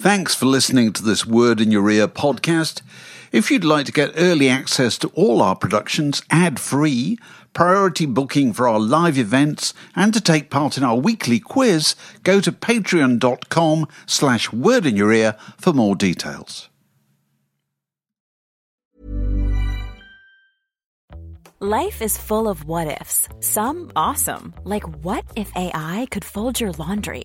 Thanks for listening to this Word in Your Ear podcast. If you'd like to get early access to all our productions ad free, priority booking for our live events, and to take part in our weekly quiz, go to patreon.com slash word in your ear for more details. Life is full of what ifs. Some awesome, like what if AI could fold your laundry?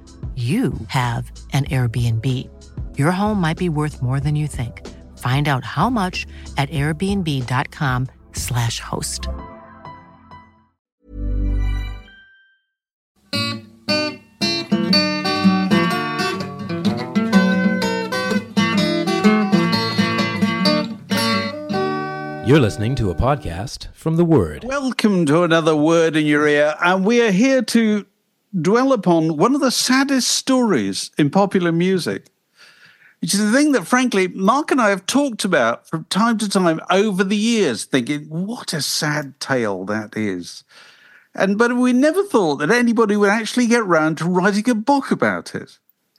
you have an Airbnb. Your home might be worth more than you think. Find out how much at airbnb.com/slash host. You're listening to a podcast from The Word. Welcome to another Word in Your Ear, and we are here to dwell upon one of the saddest stories in popular music, which is the thing that, frankly, Mark and I have talked about from time to time over the years, thinking, what a sad tale that is. And but we never thought that anybody would actually get round to writing a book about it.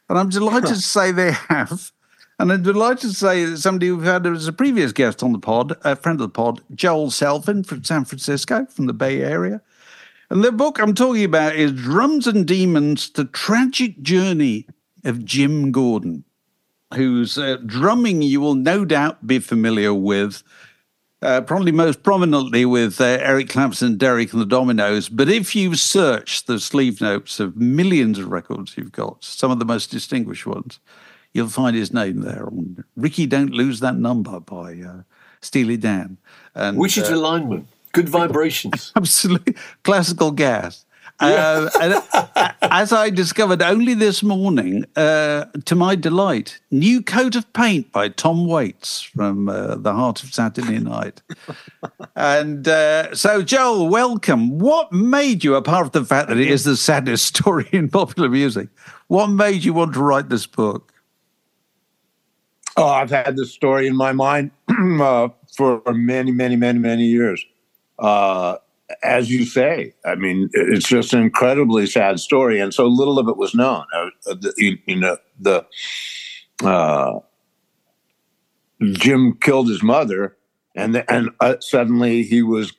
And I'm delighted to say they have. And I'm delighted to say that somebody we've had as a previous guest on the pod, a friend of the pod, Joel Selvin from San Francisco, from the Bay Area. And the book I'm talking about is Drums and Demons The Tragic Journey of Jim Gordon, whose uh, drumming you will no doubt be familiar with. Uh, probably most prominently with uh, Eric Clapton, Derek and the Dominos. But if you search the sleeve notes of millions of records you've got, some of the most distinguished ones, you'll find his name there on Ricky Don't Lose That Number by uh, Steely Dan. And, Which is uh, alignment. Good vibrations. Absolutely. Classical gas. Yeah. Uh, as I discovered only this morning, uh, to my delight, New Coat of Paint by Tom Waits from uh, The Heart of Saturday Night. and uh, so, Joel, welcome. What made you, apart from the fact that it is the saddest story in popular music, what made you want to write this book? Oh, I've had this story in my mind uh, for many, many, many, many years uh, as you say, I mean, it's just an incredibly sad story, and so little of it was known. Uh, the, you, you, know, the uh, Jim killed his mother, and the, and uh, suddenly he was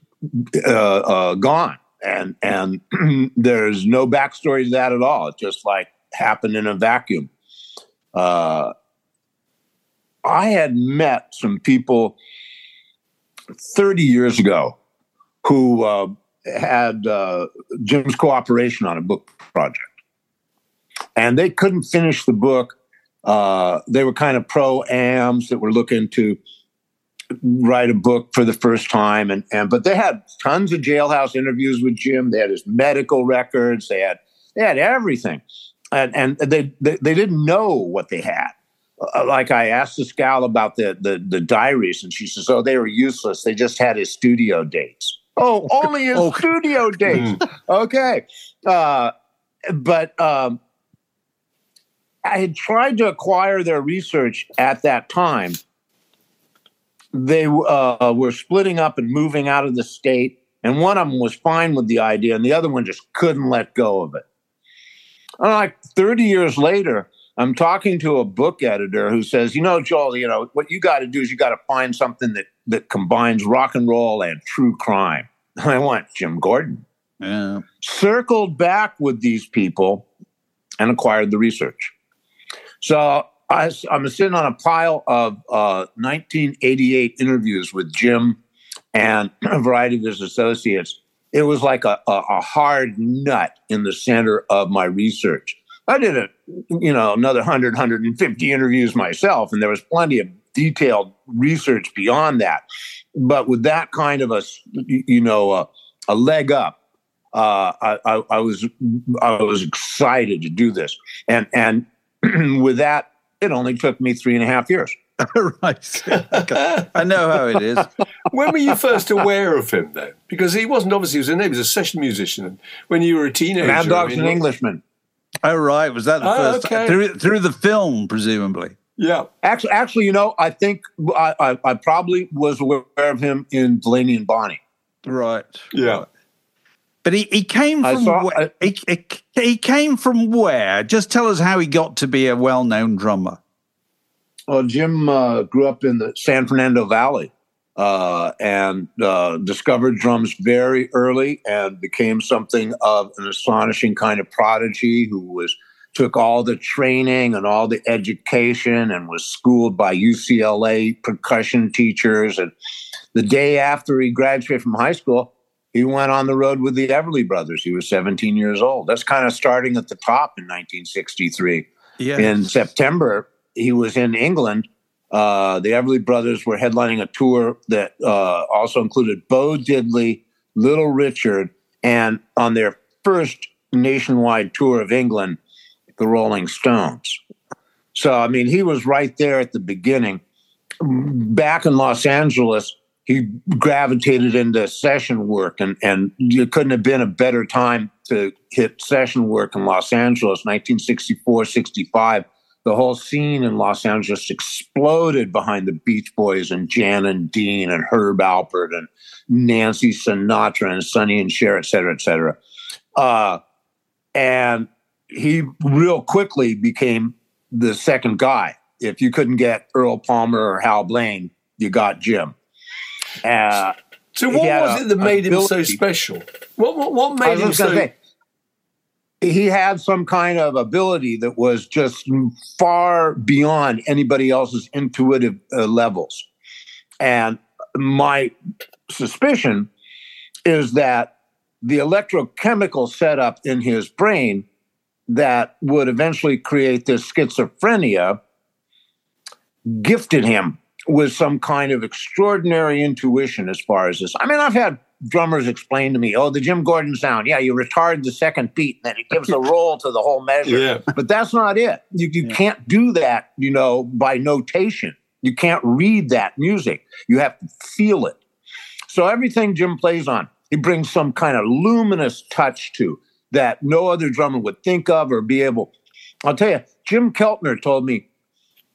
uh, uh, gone, and and there's no backstory to that at all. It just like happened in a vacuum. I had met some people 30 years ago who uh, had uh, Jim's cooperation on a book project. And they couldn't finish the book. Uh, they were kind of pro ams that were looking to write a book for the first time. And, and but they had tons of jailhouse interviews with Jim. They had his medical records. They had they had everything. And, and they, they, they didn't know what they had uh, like I asked this gal about the, the the diaries, and she says, "Oh, they were useless. They just had his studio dates." Oh, only in okay. studio dates. Mm. okay. Uh, but um, I had tried to acquire their research at that time. They uh, were splitting up and moving out of the state, and one of them was fine with the idea, and the other one just couldn't let go of it. And like 30 years later, I'm talking to a book editor who says, you know, Joel, you know, what you got to do is you got to find something that that combines rock and roll and true crime. I want Jim Gordon. Yeah. Circled back with these people and acquired the research. So I, am sitting on a pile of uh, 1988 interviews with Jim and a variety of his associates, it was like a, a, a hard nut in the center of my research. I did a, you know, another 100, 150 interviews myself, and there was plenty of detailed research beyond that. But with that kind of a, you know, a, a leg up, uh, I, I, I, was I was excited to do this, and and with that, it only took me three and a half years. right, I know how it is. when were you first aware of him then? Because he wasn't obviously he was a he was a session musician. When you were a teenager, Mad Dog's I mean, an Englishman. Oh right, was that the oh, first okay. through through the film, presumably? Yeah. Actually, actually, you know, I think I, I, I probably was aware of him in Delaney and Bonnie. Right. Yeah. But he, he came from saw, where, he, he came from where? Just tell us how he got to be a well known drummer. Well, Jim uh, grew up in the San Fernando Valley uh, and uh, discovered drums very early and became something of an astonishing kind of prodigy who was took all the training and all the education and was schooled by UCLA percussion teachers. And the day after he graduated from high school, he went on the road with the Everly Brothers. He was 17 years old. That's kind of starting at the top in 1963. Yes. In September, he was in England. Uh, the Everly Brothers were headlining a tour that uh, also included Bo Diddley, Little Richard, and on their first nationwide tour of England, the Rolling Stones. So, I mean, he was right there at the beginning. Back in Los Angeles, he gravitated into session work, and, and it couldn't have been a better time to hit session work in Los Angeles, 1964, 65. The whole scene in Los Angeles exploded behind the Beach Boys and Jan and Dean and Herb Alpert and Nancy Sinatra and Sonny and Cher, et cetera, et cetera. Uh, and he real quickly became the second guy. If you couldn't get Earl Palmer or Hal Blaine, you got Jim. Uh, so what was it that made him so special? What what, what made him so? Say, he had some kind of ability that was just far beyond anybody else's intuitive uh, levels, and my suspicion is that the electrochemical setup in his brain that would eventually create this schizophrenia gifted him with some kind of extraordinary intuition as far as this. I mean, I've had drummers explain to me, oh, the Jim Gordon sound. Yeah, you retard the second beat, and then it gives a roll to the whole measure. Yeah. But that's not it. You, you yeah. can't do that, you know, by notation. You can't read that music. You have to feel it. So everything Jim plays on, he brings some kind of luminous touch to that no other drummer would think of or be able. I'll tell you, Jim Keltner told me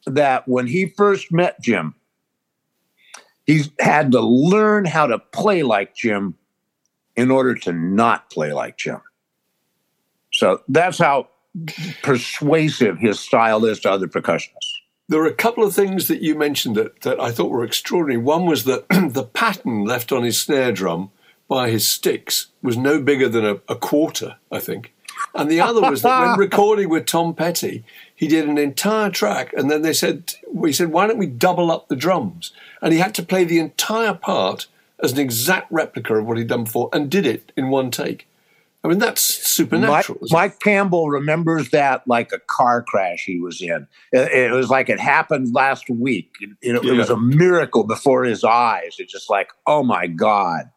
that when he first met Jim, he had to learn how to play like Jim in order to not play like Jim. So that's how persuasive his style is to other percussionists. There are a couple of things that you mentioned that, that I thought were extraordinary. One was that the pattern left on his snare drum by his sticks was no bigger than a, a quarter, I think. And the other was that when recording with Tom Petty, he did an entire track, and then they said, we said, why don't we double up the drums? And he had to play the entire part as an exact replica of what he'd done before, and did it in one take. I mean, that's supernatural. Mike, Mike Campbell remembers that like a car crash he was in. It, it was like it happened last week. It, it, yeah. it was a miracle before his eyes. It's just like, oh my God.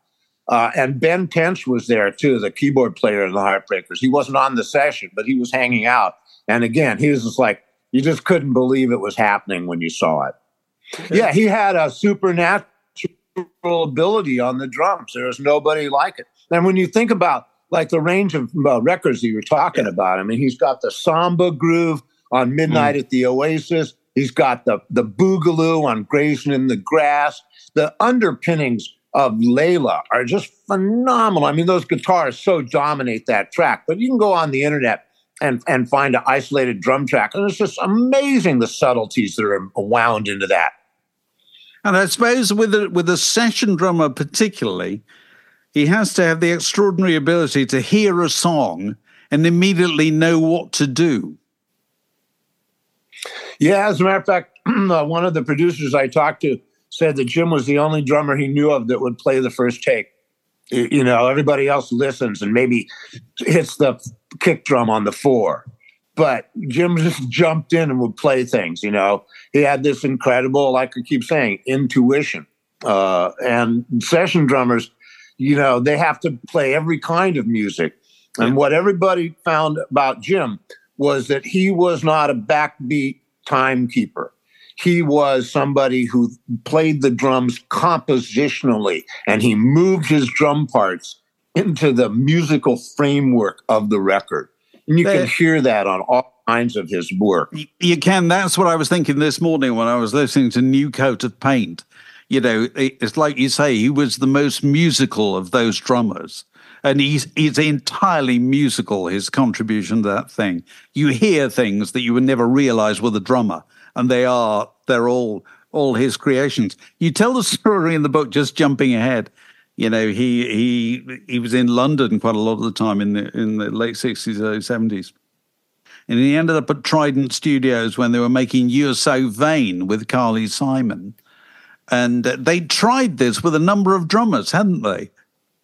Uh, and Ben Tench was there too, the keyboard player in the Heartbreakers. He wasn't on the session, but he was hanging out. And again, he was just like, you just couldn't believe it was happening when you saw it. Yeah, he had a supernatural ability on the drums. There was nobody like it. And when you think about like the range of uh, records that you were talking yeah. about, I mean, he's got the samba groove on Midnight mm. at the Oasis. He's got the the boogaloo on Grazing in the Grass. The underpinnings of Layla are just phenomenal. I mean, those guitars so dominate that track, but you can go on the internet and, and find an isolated drum track, and it's just amazing the subtleties that are wound into that. And I suppose with a, with a session drummer particularly, he has to have the extraordinary ability to hear a song and immediately know what to do. Yeah, as a matter of fact, uh, one of the producers I talked to said that Jim was the only drummer he knew of that would play the first take. You know, everybody else listens and maybe hits the kick drum on the four. But Jim just jumped in and would play things, you know. He had this incredible, like I keep saying, intuition. Uh, and session drummers, you know, they have to play every kind of music. And what everybody found about Jim was that he was not a backbeat timekeeper he was somebody who played the drums compositionally and he moved his drum parts into the musical framework of the record. And you can hear that on all kinds of his work. You can. That's what I was thinking this morning when I was listening to New Coat of Paint. You know, it's like you say, he was the most musical of those drummers. And he's he's entirely musical, his contribution to that thing. You hear things that you would never realize were the drummer and they are they're all all his creations. You tell the story in the book, just jumping ahead. You know, he he he was in London quite a lot of the time in the in the late sixties, early seventies. And he ended up at Trident Studios when they were making You're So Vain with Carly Simon. And they tried this with a number of drummers, hadn't they?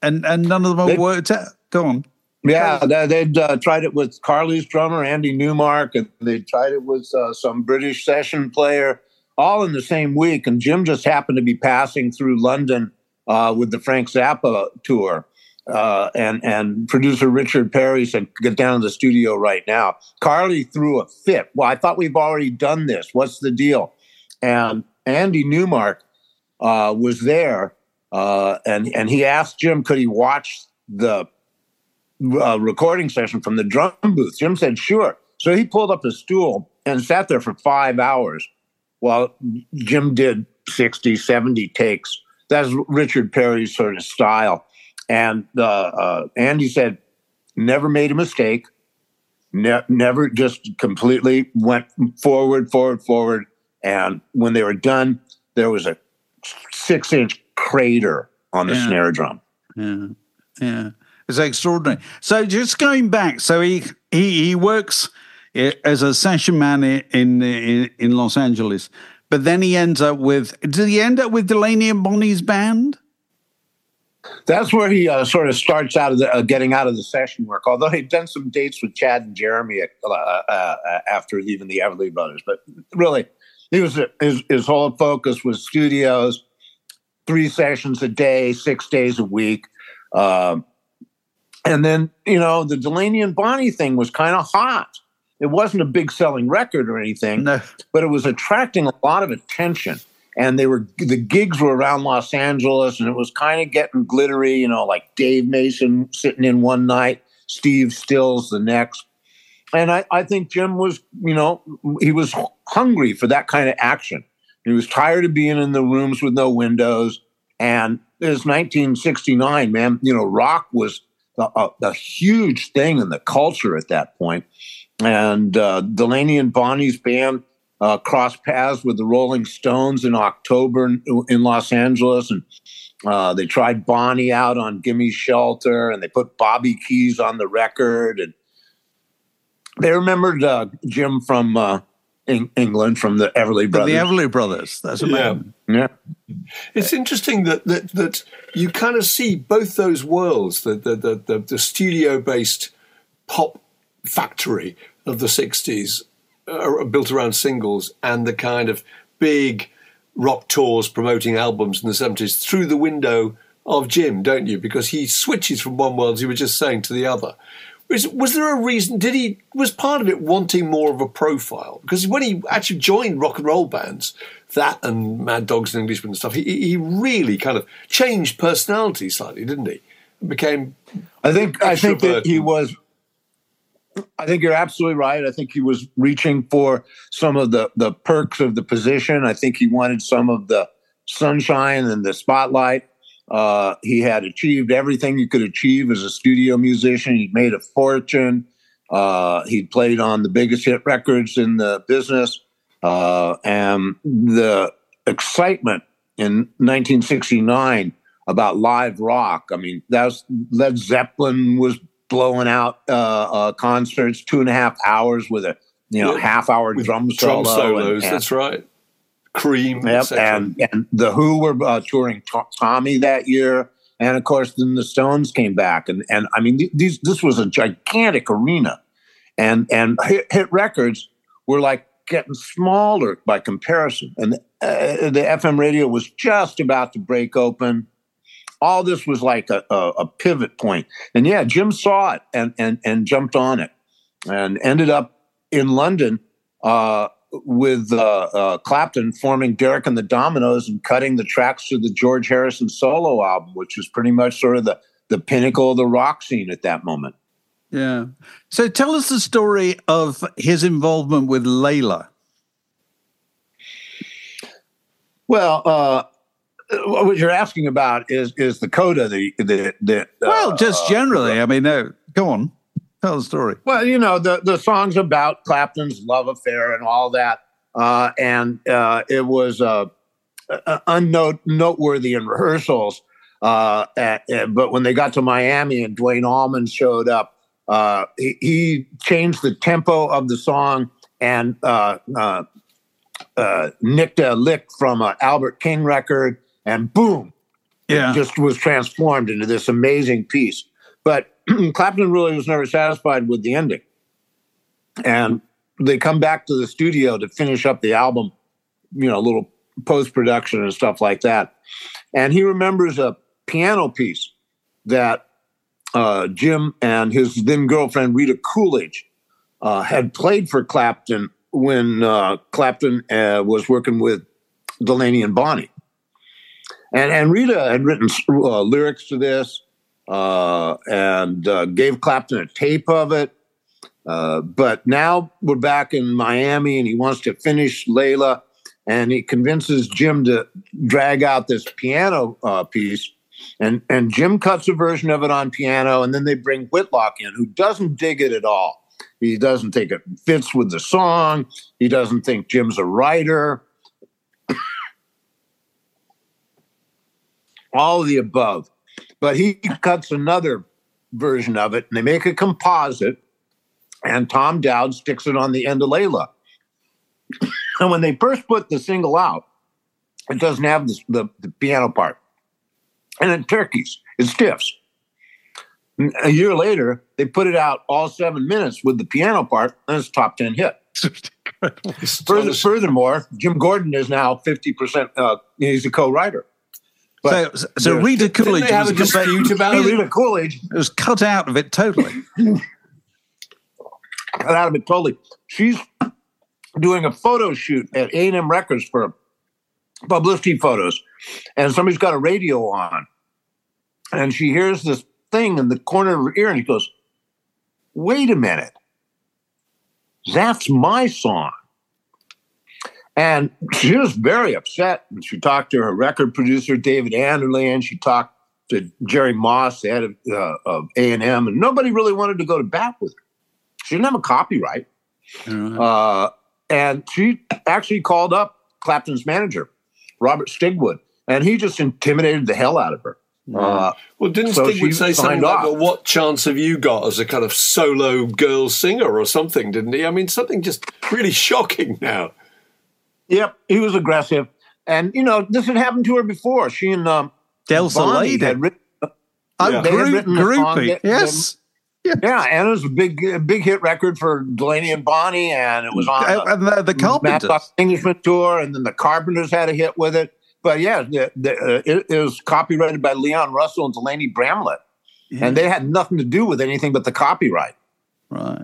And and none of them they, worked out. Go on. Yeah, they'd uh, tried it with Carly's drummer Andy Newmark, and they tried it with uh, some British session player, all in the same week. And Jim just happened to be passing through London uh, with the Frank Zappa tour, uh, and and producer Richard Perry said, "Get down to the studio right now." Carly threw a fit. Well, I thought we've already done this. What's the deal? And Andy Newmark uh, was there, uh, and and he asked Jim, could he watch the uh, recording session from the drum booth. Jim said, sure. So he pulled up a stool and sat there for five hours while Jim did 60, 70 takes. That's Richard Perry's sort of style. And uh, uh, Andy said, never made a mistake, ne- never just completely went forward, forward, forward. And when they were done, there was a six inch crater on the yeah. snare drum. Yeah. Yeah. It's extraordinary. So just going back, so he he, he works as a session man in, in in Los Angeles, but then he ends up with. Did he end up with Delaney and Bonnie's band? That's where he uh, sort of starts out of the, uh, getting out of the session work. Although he'd done some dates with Chad and Jeremy uh, uh, uh after leaving the Everly Brothers, but really, he was his his whole focus was studios, three sessions a day, six days a week. Um, and then, you know, the Delaney and Bonnie thing was kind of hot. It wasn't a big selling record or anything, no. but it was attracting a lot of attention. And they were the gigs were around Los Angeles, and it was kind of getting glittery. You know, like Dave Mason sitting in one night, Steve Stills the next. And I, I think Jim was, you know, he was hungry for that kind of action. He was tired of being in the rooms with no windows. And it was 1969, man. You know, rock was a, a, uh, huge thing in the culture at that point. And uh, Delaney and Bonnie's band uh, crossed paths with the Rolling Stones in October in, in Los Angeles, and uh, they tried Bonnie out on "Gimme Shelter," and they put Bobby Keys on the record, and they remembered uh, Jim from uh, in England from the Everly Brothers. The Everly Brothers. That's amazing. Yeah. yeah. It's interesting that, that that you kind of see both those worlds, the the the, the, the studio based pop factory of the '60s, uh, built around singles, and the kind of big rock tours promoting albums in the '70s through the window of Jim, don't you? Because he switches from one world, as you were just saying, to the other. Was, was there a reason? Did he was part of it wanting more of a profile? Because when he actually joined rock and roll bands, that and Mad Dogs and Englishmen and stuff, he, he really kind of changed personality slightly, didn't he? became. I think I think that he was. I think you're absolutely right. I think he was reaching for some of the the perks of the position. I think he wanted some of the sunshine and the spotlight. Uh, he had achieved everything you could achieve as a studio musician. He'd made a fortune. Uh, he'd played on the biggest hit records in the business. Uh, and the excitement in 1969 about live rock. I mean, that was Led Zeppelin was blowing out uh, uh, concerts two and a half hours with a you know yeah. half hour drum solo. Solos. And, that's right. Cream, Yep, and and the Who were uh, touring To- Tommy that year, and of course then the Stones came back, and and I mean th- these this was a gigantic arena, and and hit, hit records were like getting smaller by comparison, and uh, the FM radio was just about to break open. All this was like a, a, a pivot point, and yeah, Jim saw it and and and jumped on it, and ended up in London. Uh, with uh, uh, Clapton forming Derek and the Dominos and cutting the tracks to the George Harrison solo album, which was pretty much sort of the, the pinnacle of the rock scene at that moment. Yeah. So tell us the story of his involvement with Layla. Well, uh, what you're asking about is is the coda, the the, the uh, Well, just generally. I mean, no, go on. Tell the story. Well, you know, the, the song's about Clapton's love affair and all that. Uh, and uh, it was uh, unnote noteworthy in rehearsals. Uh, at, but when they got to Miami and Duane Allman showed up, uh, he, he changed the tempo of the song and uh, uh, uh, nicked a lick from an Albert King record, and boom, Yeah. it just was transformed into this amazing piece. But Clapton really was never satisfied with the ending. And they come back to the studio to finish up the album, you know, a little post production and stuff like that. And he remembers a piano piece that uh, Jim and his then girlfriend, Rita Coolidge, uh, had played for Clapton when uh, Clapton uh, was working with Delaney and Bonnie. And, and Rita had written uh, lyrics to this uh, and uh, gave Clapton a tape of it. Uh, but now we're back in Miami and he wants to finish Layla and he convinces Jim to drag out this piano uh, piece. And, and Jim cuts a version of it on piano and then they bring Whitlock in who doesn't dig it at all. He doesn't think it fits with the song. He doesn't think Jim's a writer. All of the above. But he cuts another version of it and they make a composite, and Tom Dowd sticks it on the end of Layla. and when they first put the single out, it doesn't have this, the, the piano part. And it turkeys, it stiffs. And A year later, they put it out all seven minutes with the piano part, and it's top 10 hit. Further, furthermore, Jim Gordon is now 50%, uh, he's a co writer. So, so, so Rita Didn't Coolidge they have a was, dispute about Hey, it? Rita Coolidge was cut out of it totally. got out of it totally. She's doing a photo shoot at A&M Records for publicity photos, and somebody's got a radio on, and she hears this thing in the corner of her ear, and she goes, "Wait a minute, that's my song." And she was very upset. She talked to her record producer, David Anderle, and she talked to Jerry Moss, the head of, uh, of A&M, and nobody really wanted to go to bat with her. She didn't have a copyright. Uh, and she actually called up Clapton's manager, Robert Stigwood, and he just intimidated the hell out of her. Uh, Well, didn't So Stigwood say something signed like, well, what chance have you got as a kind of solo girl singer or something, didn't he? I mean, something just really shocking now. Yep, he was aggressive. And, you know, this had happened to her before. She and um, Lady. had written, Oh, Yeah. They had written a groupie. that- yes. yeah, and it was a big, big hit record for Delaney and Bonnie, and it was on Uh, the, and the, the Carpenters. Englishman tour, and then the Carpenters had a hit with it. But yeah, the, the, uh, it, it was copyrighted by Leon Russell and Delaney Bramlett, and they had nothing to do with anything but the copyright. Right.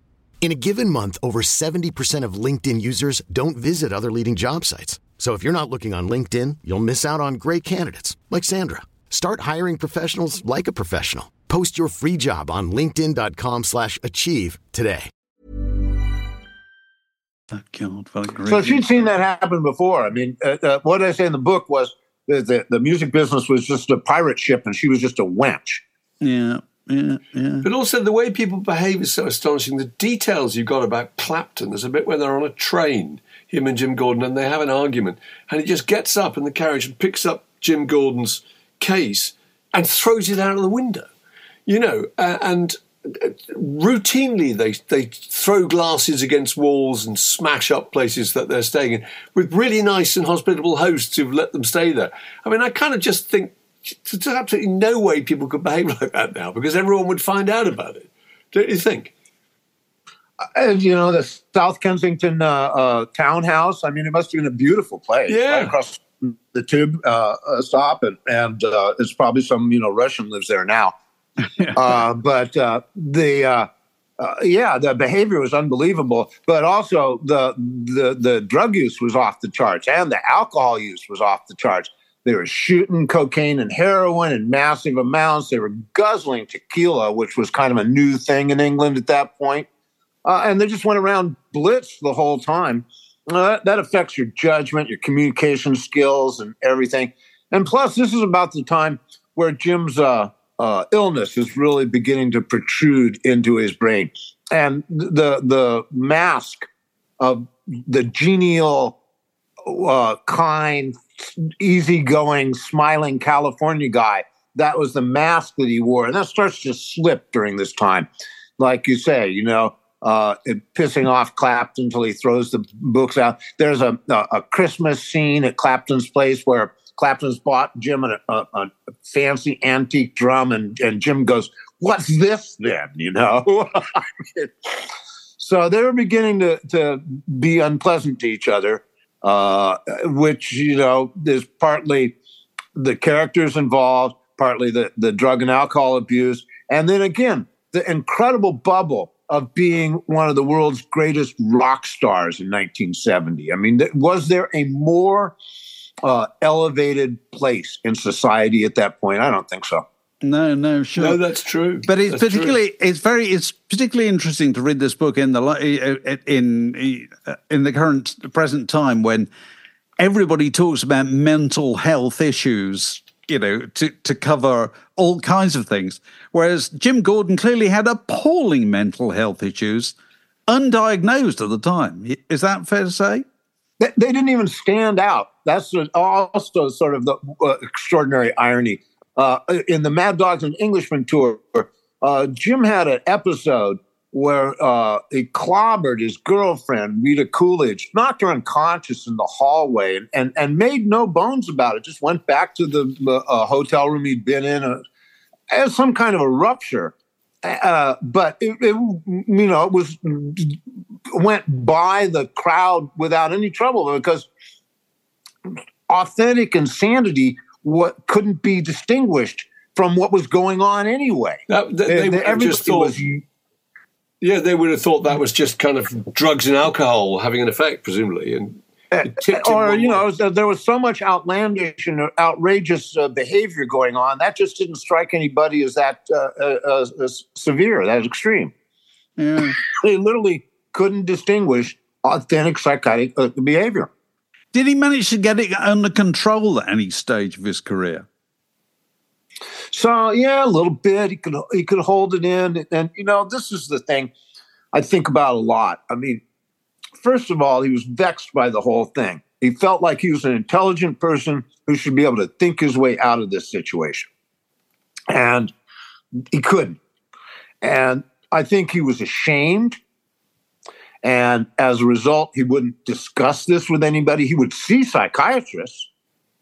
In a given month, over 70% of LinkedIn users don't visit other leading job sites. So if you're not looking on LinkedIn, you'll miss out on great candidates like Sandra. Start hiring professionals like a professional. Post your free job on linkedin.com slash achieve today. God, what a great So she'd seen that happen before. I mean, uh, uh, what I say in the book was that the, the music business was just a pirate ship and she was just a wench. Yeah, yeah. But also the way people behave is so astonishing. The details you got about Clapton. There's a bit where they're on a train, him and Jim Gordon, and they have an argument, and he just gets up in the carriage and picks up Jim Gordon's case and throws it out of the window. You know, uh, and uh, routinely they they throw glasses against walls and smash up places that they're staying in with really nice and hospitable hosts who've let them stay there. I mean, I kind of just think there's absolutely no way people could behave like that now because everyone would find out about it. Don't you think? And, you know, the South Kensington uh, uh, townhouse, I mean, it must have been a beautiful place. Yeah. Right across the tube uh, uh, stop. And, and uh, it's probably some, you know, Russian lives there now. uh, but uh, the, uh, uh, yeah, the behavior was unbelievable. But also the, the, the drug use was off the charts and the alcohol use was off the charts. They were shooting cocaine and heroin in massive amounts. They were guzzling tequila, which was kind of a new thing in England at that point. Uh, and they just went around blitz the whole time. Uh, that, that affects your judgment, your communication skills, and everything. And plus, this is about the time where Jim's uh, uh, illness is really beginning to protrude into his brain, and the the mask of the genial, uh, kind, easygoing, smiling California guy. That was the mask that he wore, and that starts to slip during this time. Like you say, you know, uh, pissing off Clapton until he throws the books out. There's a, a, a Christmas scene at Clapton's place where Clapton's bought Jim a, a, a fancy antique drum, and, and Jim goes, "What's this then?" You know. so they were beginning to to be unpleasant to each other, uh, which you know is partly the characters involved, partly the the drug and alcohol abuse, and then again the incredible bubble of being one of the world's greatest rock stars in 1970. I mean, was there a more uh, elevated place in society at that point? I don't think so. No, no, sure. No, that's true. But it's That's true. particularly it's very it's particularly interesting to read this book in the uh, in uh, in the current present time when everybody talks about mental health issues, you know, to to cover all kinds of things, whereas Jim Gordon clearly had appalling mental health issues, undiagnosed at the time. Is that fair to say? They, they didn't even stand out. That's also sort of the uh, extraordinary irony. Uh, in the Mad Dogs and Englishmen tour, uh, Jim had an episode where uh, he clobbered his girlfriend, Rita Coolidge, knocked her unconscious in the hallway, and, and, and made no bones about it. Just went back to the uh, hotel room he'd been in, uh, as some kind of a rupture. Uh, but it, it, you know, it was went by the crowd without any trouble because authentic insanity what couldn't be distinguished from what was going on anyway. That, that- they, would have just thought, was- yeah, they would have thought that was just kind of drugs and alcohol having an effect, presumably, and it tipped in or you know, there was so much outlandish and outrageous uh, behavior going on that just didn't strike anybody as that uh, uh, uh, as severe, that extreme. Yeah. They literally couldn't distinguish authentic psychotic uh, behavior. Did he manage to get it under control at any stage of his career? So yeah, a little bit. He could he could hold it in, and you know, this is the thing I think about a lot. I mean, first of all, he was vexed by the whole thing. He felt like he was an intelligent person who should be able to think his way out of this situation. And he couldn't. And I think he was ashamed. And as a result, he wouldn't discuss this with anybody. He would see psychiatrists,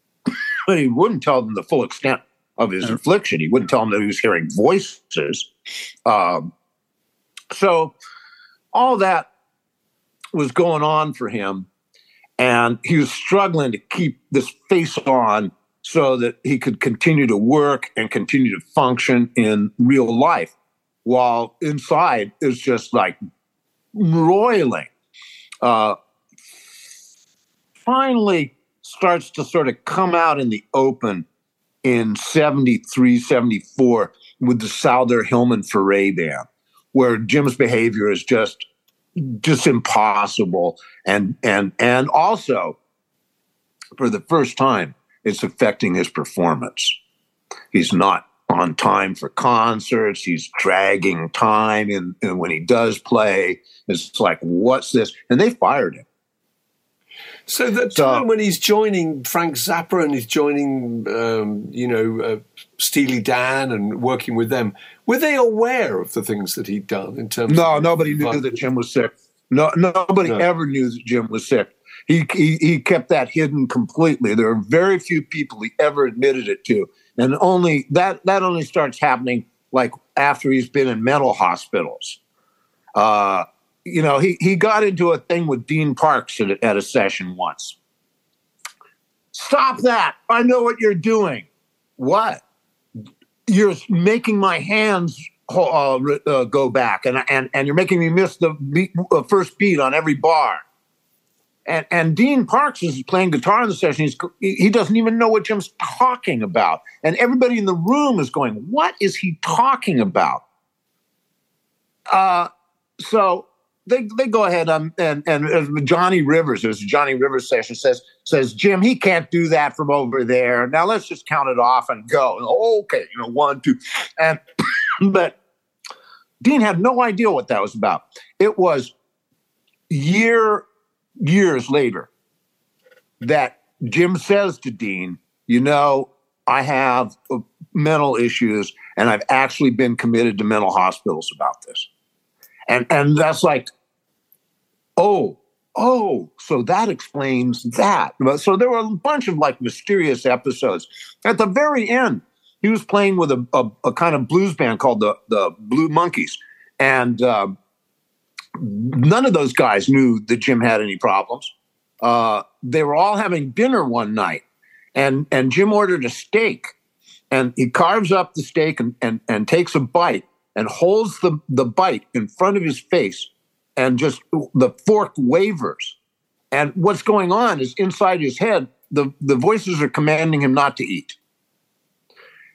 but he wouldn't tell them the full extent of his affliction. He wouldn't tell them that he was hearing voices. Um, so all that was going on for him. And he was struggling to keep this face on so that he could continue to work and continue to function in real life while inside is just like roiling. Uh, finally starts to sort of come out in the open in 73, 74 with the Souther Hillman Furay band, where Jim's behavior is just just impossible and and and also for the first time it's affecting his performance he's not on time for concerts he's dragging time and, and when he does play it's like what's this and they fired him so the time when he's joining Frank Zappa and he's joining, um, you know, uh, Steely Dan and working with them, were they aware of the things that he'd done in terms? No, of nobody knew that Jim was sick. No, nobody no. ever knew that Jim was sick. He, he he kept that hidden completely. There are very few people he ever admitted it to, and only that that only starts happening like after he's been in mental hospitals. Uh, you know, he, he got into a thing with Dean Parks at, at a session once. Stop that. I know what you're doing. What? You're making my hands uh, uh, go back, and, and, and you're making me miss the beat, uh, first beat on every bar. And, and Dean Parks is playing guitar in the session. He's, he doesn't even know what Jim's talking about. And everybody in the room is going, What is he talking about? Uh, so they they go ahead um, and and Johnny Rivers, there's a Johnny Rivers session says says Jim he can't do that from over there. Now let's just count it off and go. okay, you know one two, and but Dean had no idea what that was about. It was year years later that Jim says to Dean, you know, I have uh, mental issues and I've actually been committed to mental hospitals about this. And and that's like oh oh so that explains that. So there were a bunch of like mysterious episodes. At the very end he was playing with a, a, a kind of blues band called the the blue monkeys and uh, none of those guys knew that jim had any problems uh, they were all having dinner one night and and jim ordered a steak and he carves up the steak and, and, and takes a bite and holds the, the bite in front of his face and just the fork wavers. And what's going on is inside his head, the, the voices are commanding him not to eat.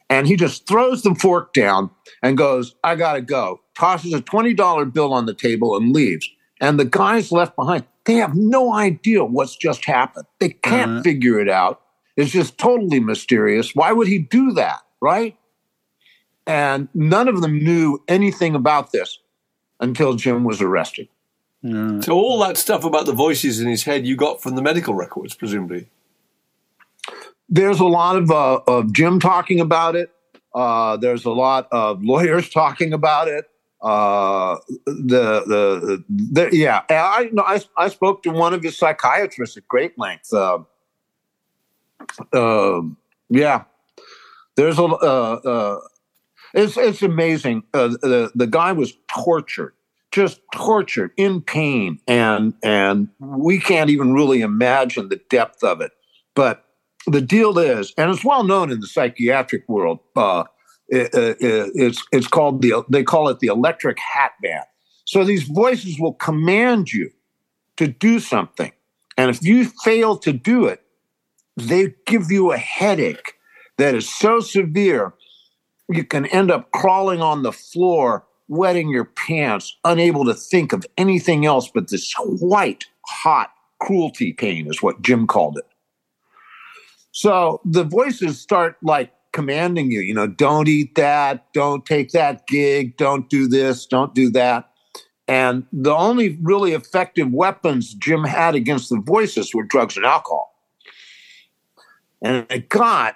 And he just throws the fork down and goes, I gotta go. Tosses a $20 bill on the table and leaves. And the guys left behind, they have no idea what's just happened. They can't uh-huh. figure it out. It's just totally mysterious. Why would he do that? Right? And none of them knew anything about this until Jim was arrested. So all that stuff about the voices in his head you got from the medical records, presumably. There's a lot of, uh, of Jim talking about it. Uh, there's a lot of lawyers talking about it. Uh, the, the, the yeah, I, I I spoke to one of his psychiatrists at great length. Uh, uh, yeah, there's a uh, uh, it's it's amazing. The the guy was tortured, just tortured, in pain, and and we can't even really imagine the depth of it. But the deal is, and it's well known in the psychiatric world. Uh, it, it, it's it's called the they call it the electric hat band. So these voices will command you to do something, and if you fail to do it, they give you a headache that is so severe you can end up crawling on the floor, wetting your pants, unable to think of anything else but this white hot cruelty pain, is what Jim called it. So the voices start like commanding you, you know, don't eat that, don't take that gig, don't do this, don't do that. And the only really effective weapons Jim had against the voices were drugs and alcohol. And it got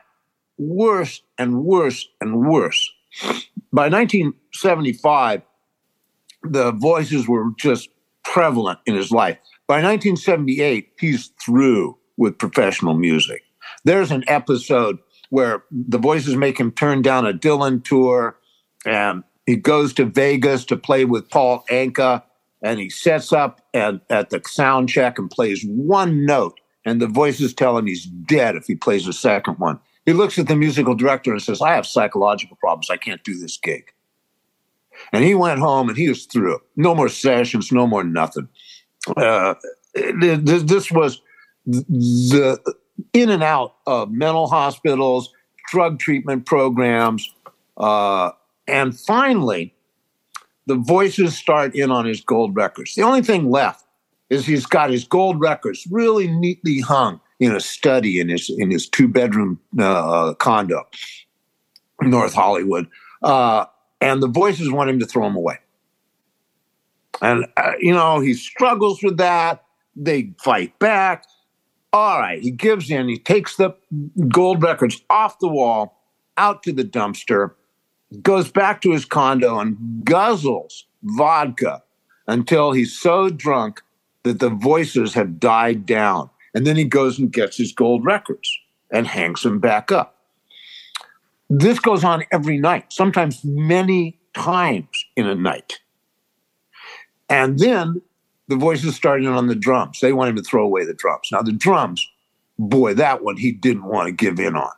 worse and worse and worse. By 1975, the voices were just prevalent in his life. By 1978, he's through with professional music. There's an episode where the voices make him turn down a Dylan tour, and he goes to Vegas to play with Paul Anka, and he sets up at the sound check and plays one note, and the voices tell him he's dead if he plays a second one. He looks at the musical director and says, "I have psychological problems. I can't do this gig." And he went home and he was through. No more sessions, no more nothing. Uh, this was the in and out of mental hospitals, drug treatment programs, uh, and finally, the voices start in on his gold records. The only thing left is he's got his gold records really neatly hung in a study in his in his two bedroom uh, condo, North Hollywood, uh, and the voices want him to throw them away. And uh, you know he struggles with that. They fight back. All right, he gives in. He takes the gold records off the wall, out to the dumpster, goes back to his condo and guzzles vodka until he's so drunk that the voices have died down. And then he goes and gets his gold records and hangs them back up. This goes on every night, sometimes many times in a night. And then the voices started on the drums. They wanted to throw away the drums. Now, the drums, boy, that one he didn't want to give in on.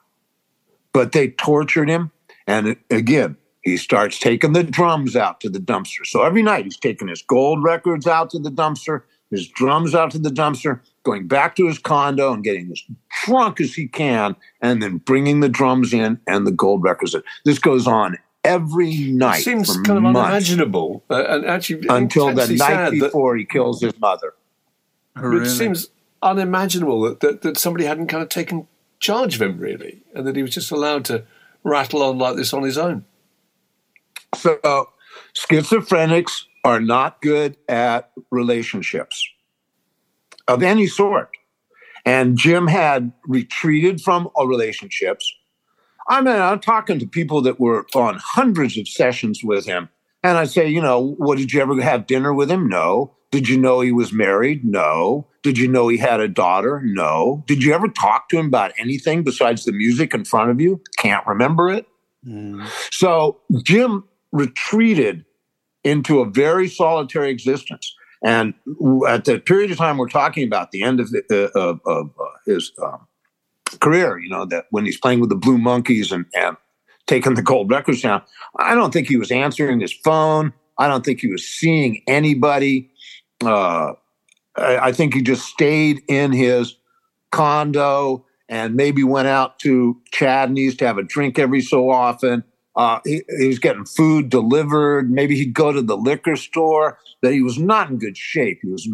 But they tortured him. And again, he starts taking the drums out to the dumpster. So every night he's taking his gold records out to the dumpster, his drums out to the dumpster, going back to his condo and getting as drunk as he can, and then bringing the drums in and the gold records in. This goes on every night. It seems kind of unimaginable, uh, and actually until the night before he kills his mother. Really? It seems unimaginable that, that, that somebody hadn't kind of taken charge of him, really, and that he was just allowed to rattle on like this on his own. So, uh, schizophrenics are not good at relationships of any sort. And Jim had retreated from all relationships I mean, I'm talking to people that were on hundreds of sessions with him. And I say, you know, what did you ever have dinner with him? No. Did you know he was married? No. Did you know he had a daughter? No. Did you ever talk to him about anything besides the music in front of you? Can't remember it. Mm. So Jim retreated into a very solitary existence. And at the period of time we're talking about, the end of, the, uh, of, of uh, his um, career, you know, that when he's playing with the Blue Monkeys and, and taking the gold records down, I don't think he was answering his phone. I don't think he was seeing anybody. Uh, I, I think he just stayed in his condo and maybe went out to Chadney's to have a drink every so often. Uh, he, he, was getting food delivered. Maybe he'd go to the liquor store. That he was not in good shape. He was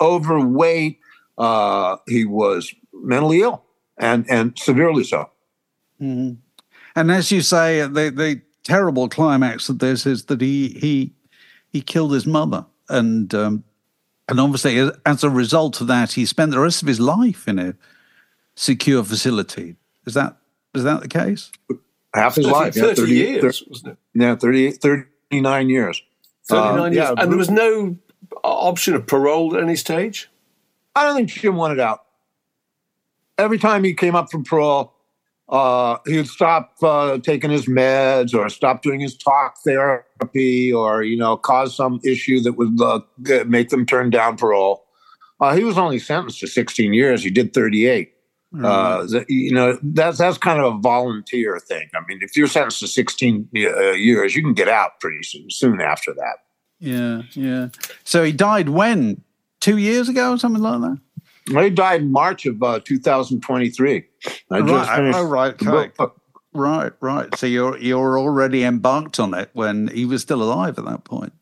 overweight. Uh, he was mentally ill and and severely so. Mm-hmm. And as you say, the the terrible climax of this is that he he he killed his mother, and um, and obviously as a result of that, he spent the rest of his life in a secure facility. Is that is that the case? Half his 30, life, 30, yeah, 30 years, 30, wasn't it? Yeah, 30, 39 years. 39 um, years. Yeah, and there was no option of parole at any stage? I don't think Jim wanted out every time he came up from parole, uh, he would stop uh, taking his meds or stop doing his talk therapy or, you know, cause some issue that would uh, make them turn down parole. Uh, he was only sentenced to 16 years. He did 38. Mm-hmm. Uh, you know, that's that's kind of a volunteer thing. I mean, if you're sentenced to 16 uh, years, you can get out pretty soon, soon after that. Yeah, yeah. So he died when? Two years ago or something like that? He died in March of uh, 2023. I right. just finished. Oh, right. Okay. Right, right. So you're you're already embarked on it when he was still alive at that point.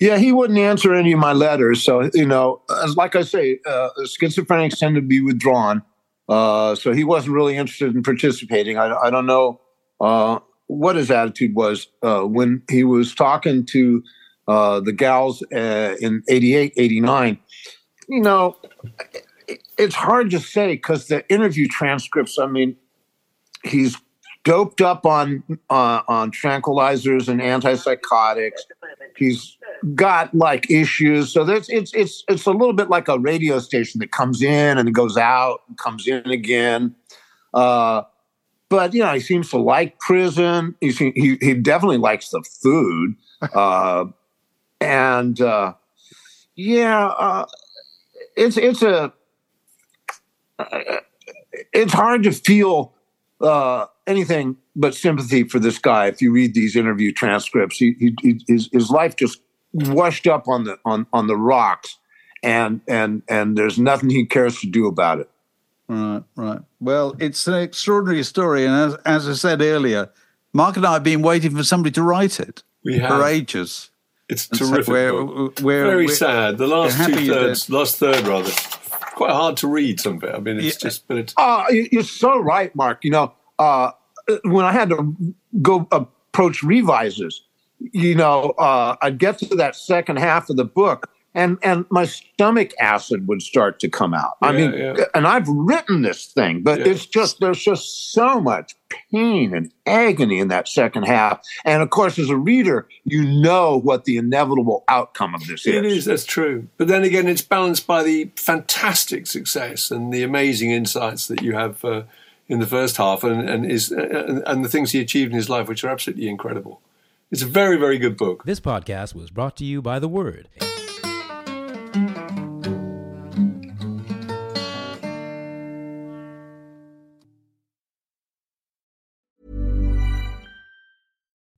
Yeah, he wouldn't answer any of my letters. So you know, as like I say, uh, schizophrenics tend to be withdrawn. Uh, so he wasn't really interested in participating. I, I don't know uh, what his attitude was uh, when he was talking to uh, the gals uh, in 88, 89. You know, it's hard to say because the interview transcripts, I mean, he's doped up on uh, on tranquilizers and antipsychotics. He's got like issues, so there's it's it's it's a little bit like a radio station that comes in and goes out, and comes in again. Uh, but you know, he seems to like prison. He he, he definitely likes the food, uh, and uh, yeah, uh, it's it's a it's hard to feel uh, anything but sympathy for this guy if you read these interview transcripts. He, he, he, his, his life just washed up on the on, on the rocks, and and and there's nothing he cares to do about it. Right, right. Well, it's an extraordinary story, and as, as I said earlier, Mark and I have been waiting for somebody to write it we have. for ages. It's terrific. we're, we're, we're, Very sad. The last two thirds, last third rather, quite hard to read. Some bit. I mean, it's yeah. just, but it's. Uh, you're so right, Mark. You know, uh, when I had to go approach revisers, you know, uh, I'd get to that second half of the book, and and my stomach acid would start to come out. Yeah, I mean, yeah. and I've written this thing, but yeah. it's just there's just so much pain and agony in that second half. And of course, as a reader, you know what the inevitable outcome of this it is. It is. That's true. But then again, it's balanced by the fantastic success and the amazing insights that you have. Uh, in the first half, and and is and, and the things he achieved in his life, which are absolutely incredible. It's a very very good book. This podcast was brought to you by the Word.